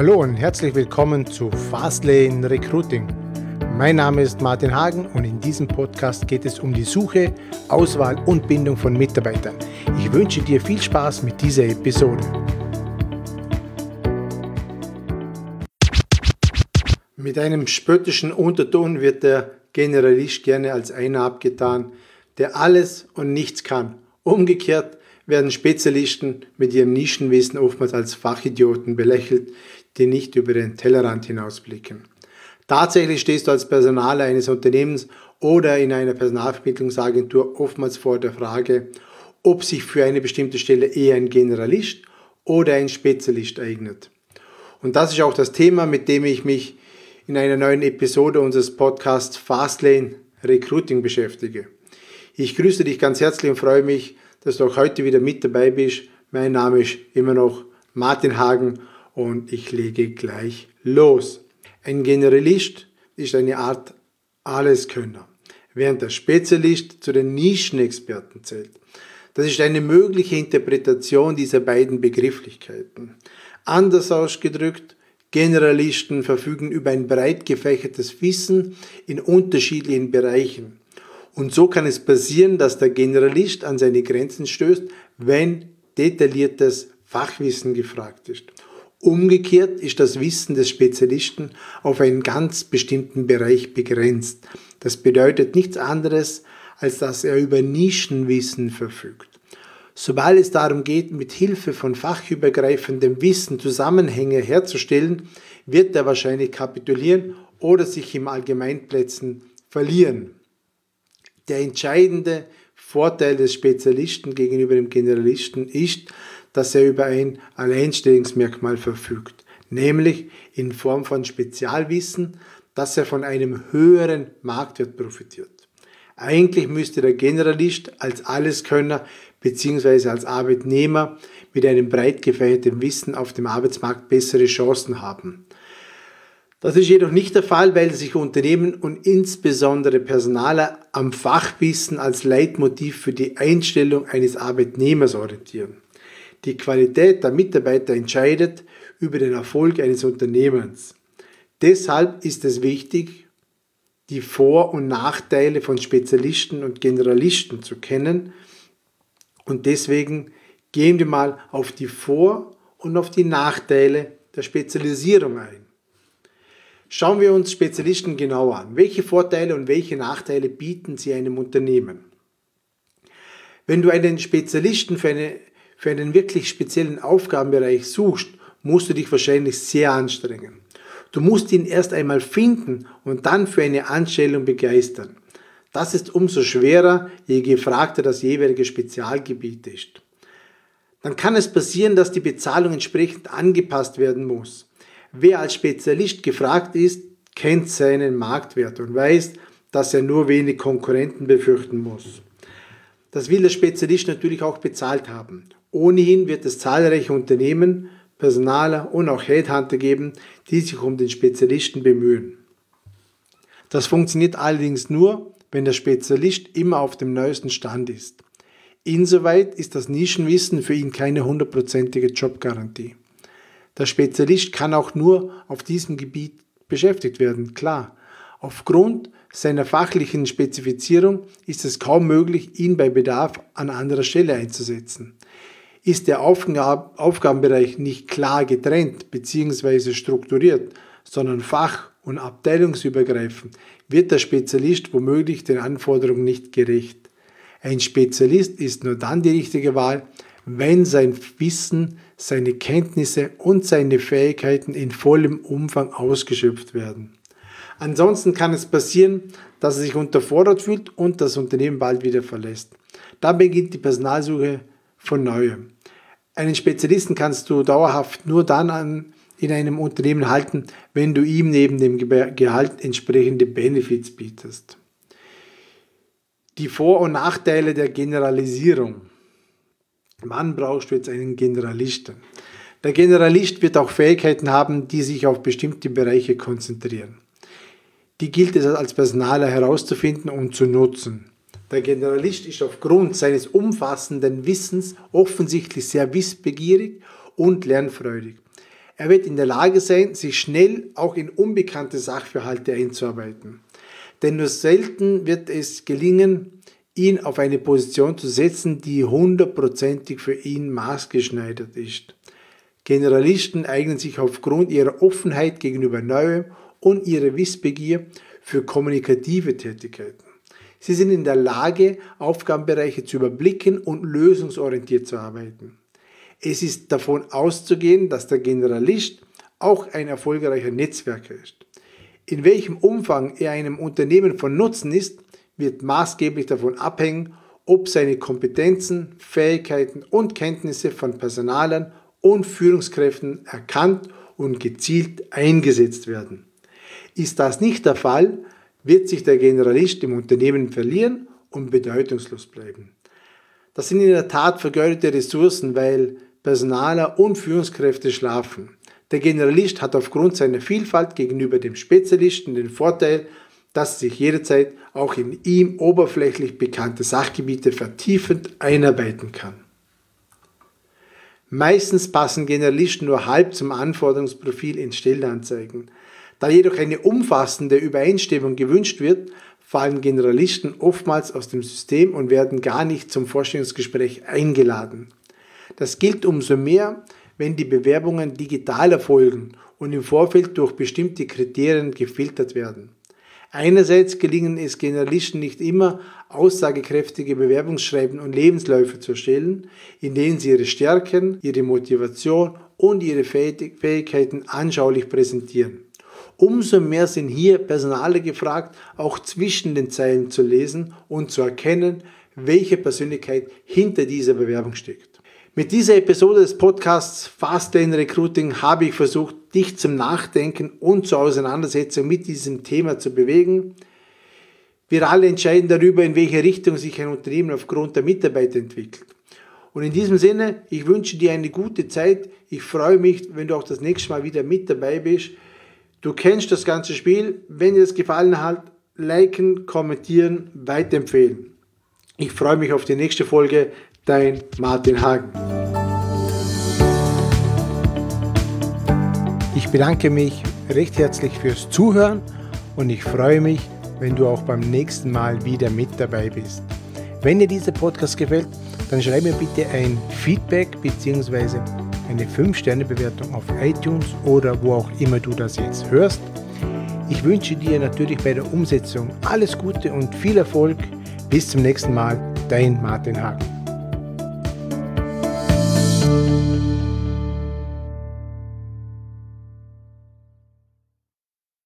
Hallo und herzlich willkommen zu Fastlane Recruiting. Mein Name ist Martin Hagen und in diesem Podcast geht es um die Suche, Auswahl und Bindung von Mitarbeitern. Ich wünsche dir viel Spaß mit dieser Episode. Mit einem spöttischen Unterton wird der Generalist gerne als einer abgetan, der alles und nichts kann. Umgekehrt werden Spezialisten mit ihrem Nischenwissen oftmals als Fachidioten belächelt, die nicht über den Tellerrand hinausblicken. Tatsächlich stehst du als Personaler eines Unternehmens oder in einer Personalvermittlungsagentur oftmals vor der Frage, ob sich für eine bestimmte Stelle eher ein Generalist oder ein Spezialist eignet. Und das ist auch das Thema, mit dem ich mich in einer neuen Episode unseres Podcasts Fastlane Recruiting beschäftige. Ich grüße dich ganz herzlich und freue mich, dass du auch heute wieder mit dabei bist. Mein Name ist immer noch Martin Hagen und ich lege gleich los. Ein Generalist ist eine Art Alleskönner, während der Spezialist zu den Nischenexperten zählt. Das ist eine mögliche Interpretation dieser beiden Begrifflichkeiten. Anders ausgedrückt, Generalisten verfügen über ein breit gefächertes Wissen in unterschiedlichen Bereichen. Und so kann es passieren, dass der Generalist an seine Grenzen stößt, wenn detailliertes Fachwissen gefragt ist. Umgekehrt ist das Wissen des Spezialisten auf einen ganz bestimmten Bereich begrenzt. Das bedeutet nichts anderes, als dass er über Nischenwissen verfügt. Sobald es darum geht, mit Hilfe von fachübergreifendem Wissen Zusammenhänge herzustellen, wird er wahrscheinlich kapitulieren oder sich im Allgemeinplätzen verlieren. Der entscheidende Vorteil des Spezialisten gegenüber dem Generalisten ist, dass er über ein Alleinstellungsmerkmal verfügt, nämlich in Form von Spezialwissen, dass er von einem höheren Marktwert profitiert. Eigentlich müsste der Generalist als Alleskönner bzw. als Arbeitnehmer mit einem breit gefächerten Wissen auf dem Arbeitsmarkt bessere Chancen haben. Das ist jedoch nicht der Fall, weil sich Unternehmen und insbesondere Personaler am Fachwissen als Leitmotiv für die Einstellung eines Arbeitnehmers orientieren. Die Qualität der Mitarbeiter entscheidet über den Erfolg eines Unternehmens. Deshalb ist es wichtig, die Vor- und Nachteile von Spezialisten und Generalisten zu kennen. Und deswegen gehen wir mal auf die Vor- und auf die Nachteile der Spezialisierung ein. Schauen wir uns Spezialisten genau an. Welche Vorteile und welche Nachteile bieten sie einem Unternehmen? Wenn du einen Spezialisten für, eine, für einen wirklich speziellen Aufgabenbereich suchst, musst du dich wahrscheinlich sehr anstrengen. Du musst ihn erst einmal finden und dann für eine Anstellung begeistern. Das ist umso schwerer, je gefragter das jeweilige Spezialgebiet ist. Dann kann es passieren, dass die Bezahlung entsprechend angepasst werden muss. Wer als Spezialist gefragt ist, kennt seinen Marktwert und weiß, dass er nur wenig Konkurrenten befürchten muss. Das will der Spezialist natürlich auch bezahlt haben. Ohnehin wird es zahlreiche Unternehmen, Personaler und auch Headhunter geben, die sich um den Spezialisten bemühen. Das funktioniert allerdings nur, wenn der Spezialist immer auf dem neuesten Stand ist. Insoweit ist das Nischenwissen für ihn keine hundertprozentige Jobgarantie. Der Spezialist kann auch nur auf diesem Gebiet beschäftigt werden, klar. Aufgrund seiner fachlichen Spezifizierung ist es kaum möglich, ihn bei Bedarf an anderer Stelle einzusetzen. Ist der Aufgab Aufgabenbereich nicht klar getrennt bzw. strukturiert, sondern fach- und abteilungsübergreifend, wird der Spezialist womöglich den Anforderungen nicht gerecht. Ein Spezialist ist nur dann die richtige Wahl, wenn sein Wissen, seine Kenntnisse und seine Fähigkeiten in vollem Umfang ausgeschöpft werden. Ansonsten kann es passieren, dass er sich unterfordert fühlt und das Unternehmen bald wieder verlässt. Dann beginnt die Personalsuche von neuem. Einen Spezialisten kannst du dauerhaft nur dann an, in einem Unternehmen halten, wenn du ihm neben dem Gehalt entsprechende Benefits bietest. Die Vor- und Nachteile der Generalisierung. Wann brauchst du jetzt einen Generalisten? Der Generalist wird auch Fähigkeiten haben, die sich auf bestimmte Bereiche konzentrieren. Die gilt es als Personaler herauszufinden und zu nutzen. Der Generalist ist aufgrund seines umfassenden Wissens offensichtlich sehr wissbegierig und lernfreudig. Er wird in der Lage sein, sich schnell auch in unbekannte Sachverhalte einzuarbeiten. Denn nur selten wird es gelingen, ihn auf eine Position zu setzen, die hundertprozentig für ihn maßgeschneidert ist. Generalisten eignen sich aufgrund ihrer Offenheit gegenüber Neuem und ihrer Wissbegier für kommunikative Tätigkeiten. Sie sind in der Lage, Aufgabenbereiche zu überblicken und lösungsorientiert zu arbeiten. Es ist davon auszugehen, dass der Generalist auch ein erfolgreicher Netzwerker ist. In welchem Umfang er einem Unternehmen von Nutzen ist, wird maßgeblich davon abhängen, ob seine Kompetenzen, Fähigkeiten und Kenntnisse von Personalern und Führungskräften erkannt und gezielt eingesetzt werden. Ist das nicht der Fall, wird sich der Generalist im Unternehmen verlieren und bedeutungslos bleiben. Das sind in der Tat vergeudete Ressourcen, weil Personaler und Führungskräfte schlafen. Der Generalist hat aufgrund seiner Vielfalt gegenüber dem Spezialisten den Vorteil, dass sich jederzeit auch in ihm oberflächlich bekannte Sachgebiete vertiefend einarbeiten kann. Meistens passen Generalisten nur halb zum Anforderungsprofil in Stellenanzeigen. Da jedoch eine umfassende Übereinstimmung gewünscht wird, fallen Generalisten oftmals aus dem System und werden gar nicht zum Vorstellungsgespräch eingeladen. Das gilt umso mehr, wenn die Bewerbungen digital erfolgen und im Vorfeld durch bestimmte Kriterien gefiltert werden. Einerseits gelingen es Generalisten nicht immer, aussagekräftige Bewerbungsschreiben und Lebensläufe zu erstellen, in denen sie ihre Stärken, ihre Motivation und ihre Fähigkeiten anschaulich präsentieren. Umso mehr sind hier Personale gefragt, auch zwischen den Zeilen zu lesen und zu erkennen, welche Persönlichkeit hinter dieser Bewerbung steckt. Mit dieser Episode des Podcasts Fastlane Recruiting habe ich versucht, dich zum Nachdenken und zur Auseinandersetzung mit diesem Thema zu bewegen. Wir alle entscheiden darüber, in welche Richtung sich ein Unternehmen aufgrund der Mitarbeiter entwickelt. Und in diesem Sinne, ich wünsche dir eine gute Zeit. Ich freue mich, wenn du auch das nächste Mal wieder mit dabei bist. Du kennst das ganze Spiel. Wenn dir das gefallen hat, liken, kommentieren, weiterempfehlen. Ich freue mich auf die nächste Folge dein Martin Hagen. Ich bedanke mich recht herzlich fürs Zuhören und ich freue mich, wenn du auch beim nächsten Mal wieder mit dabei bist. Wenn dir dieser Podcast gefällt, dann schreib mir bitte ein Feedback bzw. eine 5-Sterne-Bewertung auf iTunes oder wo auch immer du das jetzt hörst. Ich wünsche dir natürlich bei der Umsetzung alles Gute und viel Erfolg. Bis zum nächsten Mal, dein Martin Hagen.